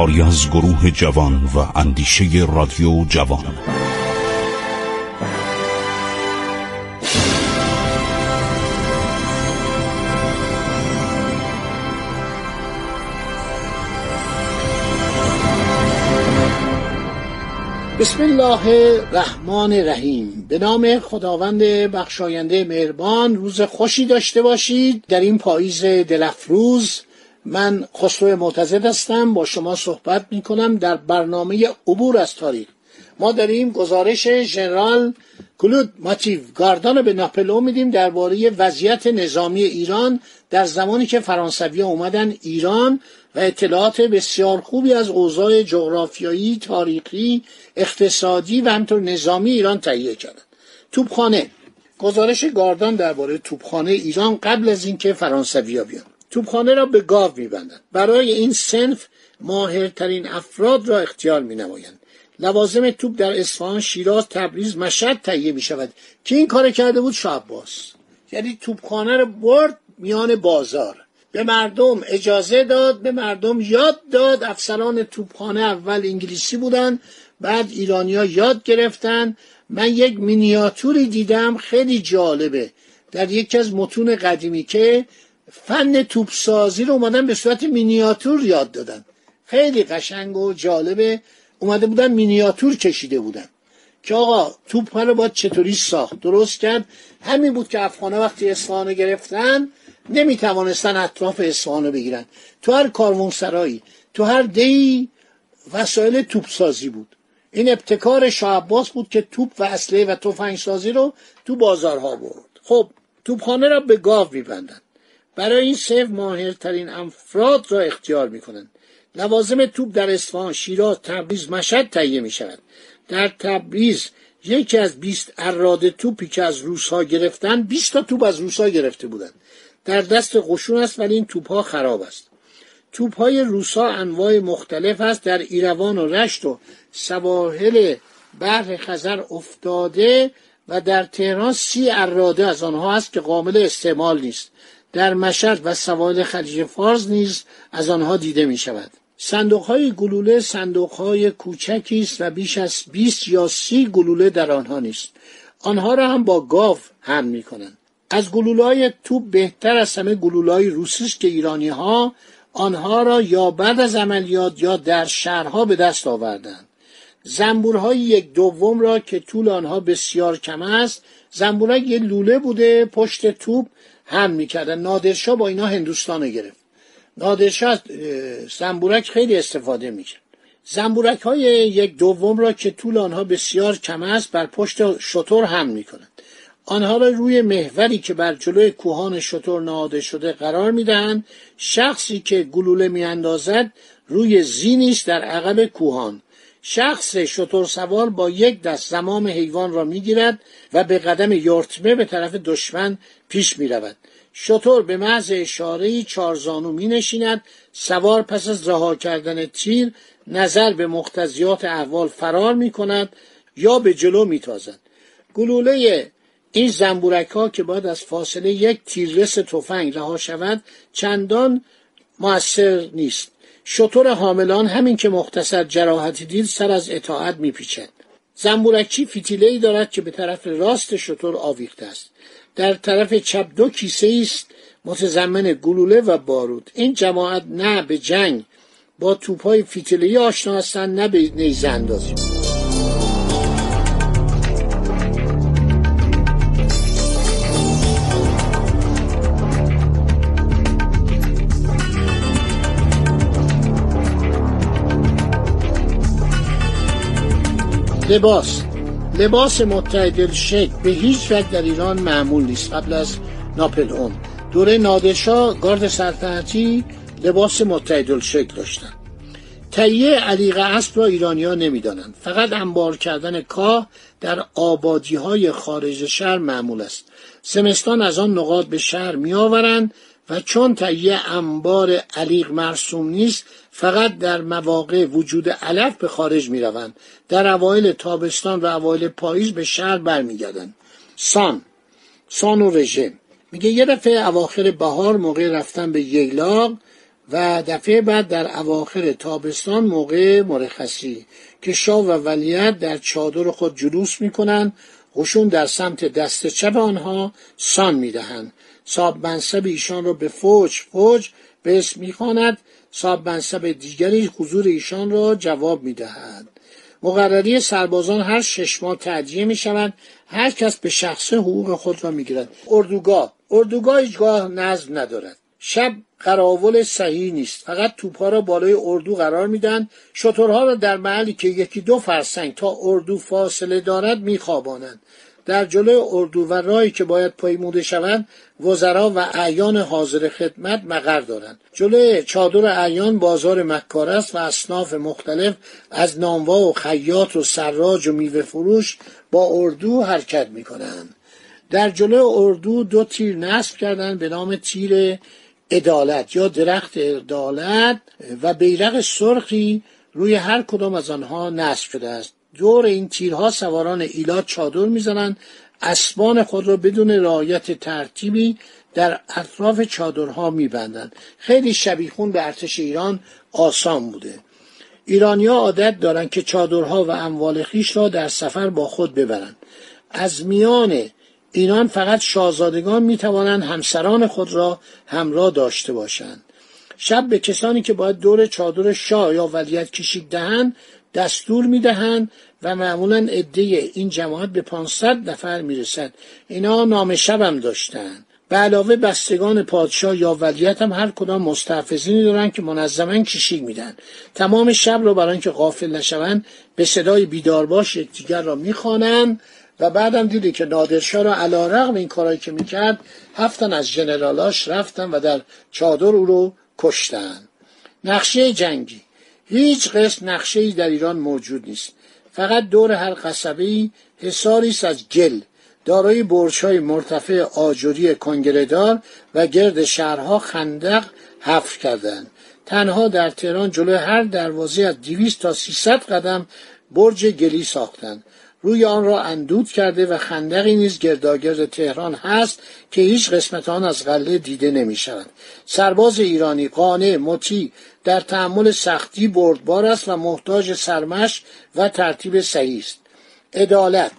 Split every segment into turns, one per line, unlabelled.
کاری از گروه جوان و اندیشه رادیو جوان.
بسم الله الرحمن الرحیم. به نام خداوند بخشاینده مهربان روز خوشی داشته باشید. در این پاییز دلفروز من خسرو معتزد هستم با شما صحبت می کنم در برنامه عبور از تاریخ. ما داریم گزارش ژنرال کلود ماتیو گاردان به ناپلو میدیم درباره وضعیت نظامی ایران در زمانی که فرانسوی اومدن ایران و اطلاعات بسیار خوبی از اوضاع جغرافیایی، تاریخی، اقتصادی و همطور نظامی ایران تهیه کردند. توپخانه. گزارش گاردان درباره توپخانه ایران قبل از اینکه فرانسویا بیان. توپخانه را به گاو میبندند. برای این سنف ماهرترین افراد را اختیار مینمایند. لوازم توپ در اصفهان شیراز تبریز مشهد تهیه می شود که این کار کرده بود شاه یعنی توپخانه رو برد میان بازار. به مردم اجازه داد به مردم یاد داد. افسران توپخانه اول انگلیسی بودن بعد ایرانیا یاد گرفتن. من یک مینیاتوری دیدم خیلی جالبه. در یکی از متون قدیمی که فن توپسازی رو اومدن به صورت مینیاتور یاد دادن. خیلی قشنگ و جالبه. اومده بودن مینیاتور کشیده بودن. که آقا توپ رو باید چطوری ساخت؟ درست کرد؟ همین بود که افغانه وقتی اصفهان گرفتن نمی توانستن اطراف اصفهان بگیرن. تو هر کاروانسرایی تو هر دی وسایل توپ سازی بود. این ابتکار شاه بود که توپ و اسلحه و تفنگ سازی رو تو بازارها برد. خب توپخانه را به گاو میبندند برای این سیف ماهرترین افراد را اختیار می‌کنند. لوازم توپ در اصفهان شیراز تبریز مشهد تهیه می شود در تبریز یکی از 20 اراده توپی که از روسها گرفتن 20 تا توپ از روسها گرفته بودند. در دست قشون است ولی این توپ ها خراب است. توپ های روسا انواع مختلف است. در ایروان و رشت و سواحل بحر خزر افتاده و در تهران سی اراده از آنها است که قابل استعمال نیست. در مشهد و سواحل خلیج فارس نیز از آنها دیده می شود صندوق های گلوله صندوق های کوچکی است و بیش از 20 یا 30 گلوله در آنها نیست. آنها را هم با گاو هم می کنند از گلوله های توپ بهتر از همه گلوله های روسی است که ایرانی ها آنها را یا بعد از عملیات یا در شهرها به دست آوردند. زنبورهای یک دوم را که طول آنها بسیار کم است زنبورک یه لوله بوده پشت توپ هم می‌کردن. نادرشاه با اینا هندوستان گرفت. نادرشاه زنبورک خیلی استفاده می‌کرد. زنبورک های یک دوم را که طول آنها بسیار کم است بر پشت شطور هم می‌کنند. آنها را روی محوری که بر جلوی کوهان شطور نهاده شده قرار می‌دهند شخصی که گلوله میاندازد روی زینی است در عقب کوهان. شخص شطور سوار با یک دست زمام حیوان را می‌گیرد و به قدم یورتمه به طرف دشمن پیش می رود. شطور به محض اشاره چارزانو می نشیند سوار پس از رها کردن تیر نظر به مختزیات احوال فرار می کند یا به جلو می تازد. گلوله این زنبورک ها که باید از فاصله یک تیررس تفنگ رها شود چندان موثر نیست شطور حاملان همین که مختصر جراحتی دید سر از اطاعت میپیچد زنبورکچی فتیله ای دارد که به طرف راست شطور آویخته است. در طرف چپ دو کیسه است متضمن گلوله و بارود. این جماعت نه به جنگ با توپهای ای آشنا هستند نه به نیزه اندازی. لباس. لباس متعدل شکل به هیچ وجه در ایران معمول نیست. قبل از ناپلئون. دوره نادرشاه گارد سلطنتی لباس متعدل شکل داشتند تهیه علیق اسب را ایرانیا نمی‌دانند. فقط انبار کردن کاه در آبادی های خارج شهر معمول است. سمستان از آن نقاط به شهر میآورند و چون تهیه انبار علیق مرسوم نیست فقط در مواقع وجود علف به خارج می روند در اوایل تابستان و اوایل پاییز به شهر برمیگردند. سان. سان و رژه. میگه یه دفعه اواخر بهار موقع رفتن به ییلاق و دفعه بعد در اواخر تابستان موقع مرخصی که شاه و ولیت در چادر خود جلوس می‌کنند قشون در سمت دست چپ آنها سان می‌دهند. صاحب منصب ایشان را به فوج فوج به اسم می‌خواند. صاحب منصب دیگری حضور ایشان را جواب می‌دهد. مقرری سربازان هر شش ماه تعدیه می شود هر کس به شخص حقوق خود را می گیرد اردوگاه اردوگاه هیچگاه نظم ندارد. شب قراول صحیح نیست. فقط توپها را بالای اردو قرار میدن. شترها را در محلی که یکی دو فرسنگ تا اردو فاصله دارد میخوابانند. در جلوی اردو و راهی که باید پیموده شوند وزرا و اعیان حاضر خدمت مقر دارند. جلوی چادر اعیان بازار مکار است و اصناف مختلف از نانوا و خیاط و سراج و میوه فروش با اردو حرکت می‌کنند. در جلوی اردو دو تیر نصب کردند به نام تیر عدالت یا درخت عدالت و بیرق سرخی روی هر کدام از آنها نصب شده است. دور این تیرها سواران ایلات چادر می‌زنند. اسبان خود را بدون رعایت ترتیبی در اطراف چادرها میبندند. خیلی شبیخون به ارتش ایران آسان بوده. ایرانیا عادت دارند که چادرها و اموال خیش را در سفر با خود ببرند. از میان اینان فقط شاهزادگان می توانند همسران خود را همراه داشته باشند. شب به کسانی که باید دور چادر شاه یا ولیت کشید دهند دستور می دهند و معمولا عده این جماعت به 500 نفر می رسد اینا نام شبم داشتند. به علاوه بستگان پادشاه یا ولیت هم هر کدام مستحفظینی دارند که منظما کشی میدن. تمام شب را برای اینکه غافل نشوند به صدای بیدارباش یکدیگر را می‌خوانند و بعدم دیدی که نادرشاه را علا رغم این کارایی که می‌کرد هفتن از جنرالاش رفتن و در چادر او رو کشتن. نقشه جنگی. هیچ قسم نقشه ای در ایران موجود نیست. فقط دور هر قصبه حساری از گل. دارای های مرتفع آجوری کنگرهدار و گرد شهرها خندق حفر کردند. تنها در تهران جلوی هر دروازه از دویست تا سیصد قدم برج گلی ساختند. روی آن را اندود کرده و خندقی نیز گرداگرد تهران هست که هیچ قسمت آن از قله دیده نمی شود. سرباز ایرانی قانع مطیع در تحمل سختی بردبار است و محتاج سرمش و ترتیب صحیح است. عدالت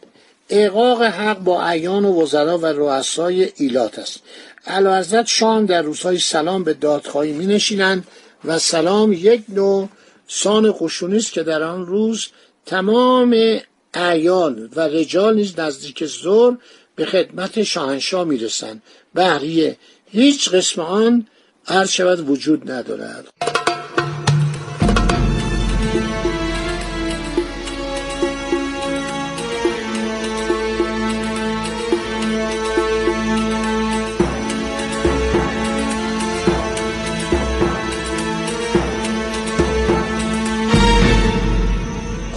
اقاق حق با ایان و وزرا و رؤسای ایلات است. علاوزت شام در روزهای سلام به دادخواهی می نشینند و سلام یک نوع سان قشونی است که در آن روز تمام اعیان و رجال نیز نزدیک زور به خدمت شاهنشاه می‌رسند. بهریه هیچ قسم آن هر شود وجود ندارد.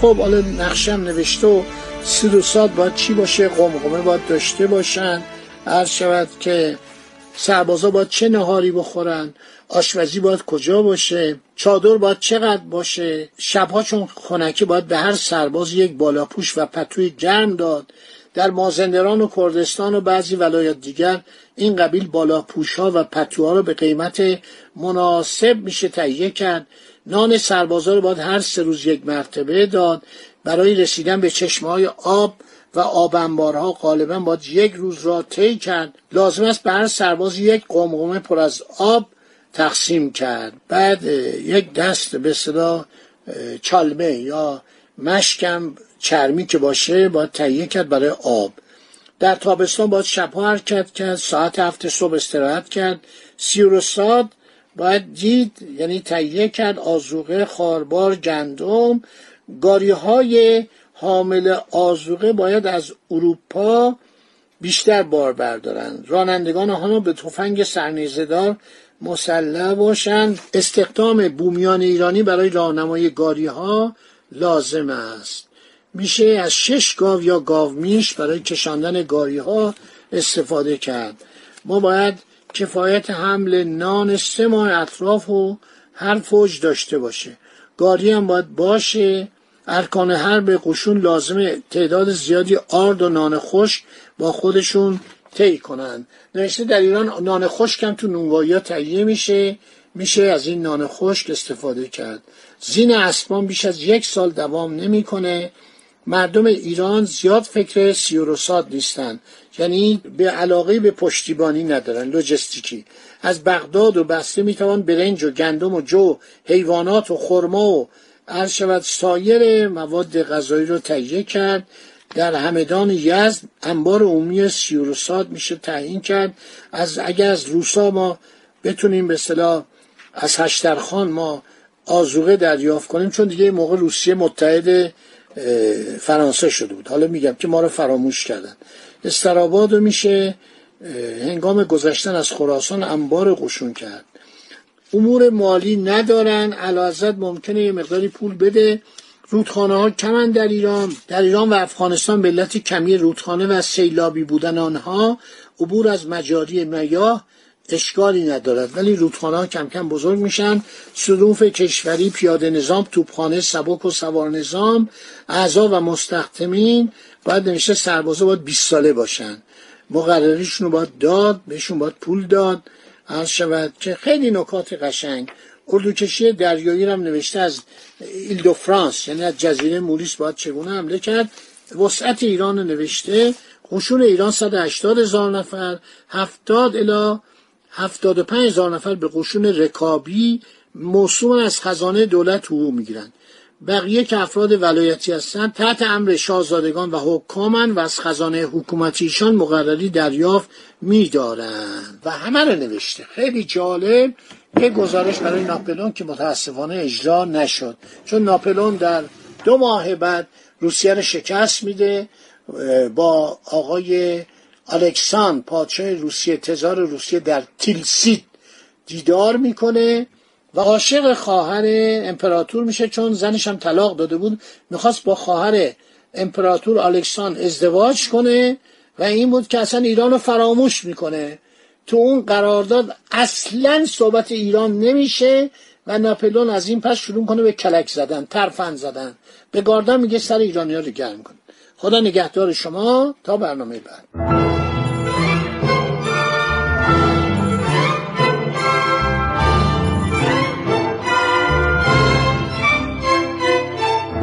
خب حالا نقشم نوشته و سید و ساد باید چی باشه؟ قمقمه باید داشته باشن. عرض شود که سربازا باید چه نهاری بخورن؟ آشپزی باید کجا باشه؟ چادر باید چقدر باشه؟ شبها چون خونکی باید به هر سرباز یک بالاپوش و پتوی گرم داد. در مازندران و کردستان و بعضی ولایت دیگر این قبیل بالاپوش ها و پتوها رو به قیمت مناسب میشه تهیه کرد. نان سربازا رو باید هر سه روز یک مرتبه داد. برای رسیدن به چشمه های آب و آب انبارها غالبا باید یک روز را طی کرد. لازم است به هر سرباز یک قمقمه پر از آب تقسیم کرد. بعد یک دست به صدا چالمه یا مشکم چرمی که باشه باید تهیه کرد برای آب. در تابستان باید شبها حرکت کرد ساعت هفت صبح استراحت کرد. سیروساد باید دید یعنی تهیه کرد آزوقه خاربار گندم. گاری های حامل آزوقه باید از اروپا بیشتر بار بردارند. رانندگان آنها به تفنگ سرنیزهدار مسلح باشند. استخدام بومیان ایرانی برای راهنمای گاری ها لازم است. میشه از شش گاو یا گاو میش برای کشاندن گاری ها استفاده کرد. ما باید کفایت حمل نان سه ماه اطراف و هر فوج داشته باشه. گاری هم باید باشه. ارکان حرب قشون لازم تعداد زیادی آرد و نان خوش با خودشون طی کنن. نوشته در ایران نان خشک هم تو نونوایی تهیه میشه. میشه از این نان خشک استفاده کرد. زین اسبان بیش از یک سال دوام نمی‌کنه. مردم ایران زیاد فکر سیوروساد نیستن. یعنی به علاقه به پشتیبانی ندارن لوجستیکی. از بغداد و بسته می‌توان برنج و گندم و جو حیوانات و خرما و عرض شود سایر مواد غذایی رو تهیه کرد. در همدان یزد انبار عمومی سیوروساد میشه تعیین کرد. از اگر از روسا ما بتونیم به صلاح از هشترخان ما آزوقه دریافت کنیم چون دیگه موقع روسیه متحد فرانسه شده بود. حالا میگم که ما رو فراموش کردن. استراباد رو میشه هنگام گذشتن از خراسان انبار قشون کرد. امور مالی ندارن علازت ممکنه یه مقداری پول بده. رودخانه ها کمن در ایران. در ایران و افغانستان به علت کمی رودخانه و سیلابی بودن آنها عبور از مجاری میاه اشکالی ندارد. ولی رودخانه ها کم کم بزرگ میشن. صدوف کشوری پیاده نظام توپخانه سبک و سوار نظام اعضا و مستخدمین باید نوشته سربازا باید 20 ساله باشن. مقرریشون رو باید داد بهشون باید پول داد. عرض شود که خیلی نکات قشنگ. اردوکشی دریایی هم نوشته از ایل دو فرانس یعنی از جزیره موریس باید چگونه حمله کرد. وسعت ایران نوشته خشون ایران 180 هزار نفر 70 الی 75 هزار نفر به قشون رکابی موسوم از خزانه دولت حقوق می‌گیرند. بقیه که افراد ولایتی هستند تحت امر شاهزادگان و حکامن و از خزانه حکومتیشان مقرری دریافت میدارند. و همه رو نوشته. خیلی جالب. یه گزارش برای ناپلون که متاسفانه اجرا نشد. چون ناپلون در دو ماه بعد روسیه رو شکست میده با آقای الکسان پادشاه روسیه تزار روسیه در تیلسیت دیدار می‌کنه. و عاشق خواهر امپراتور میشه چون زنش هم طلاق داده بود. می‌خواست با خواهر امپراتور الکسان ازدواج کنه و این بود که اصلا ایران رو فراموش می‌کنه. تو اون قرارداد اصلا صحبت ایران نمیشه و ناپلون از این پس شروع کنه به کلک زدن ترفن زدن. به گاردن میگه سر ایرانی ها رو گرم کن. خدا نگهدار شما. تا برنامه بعد.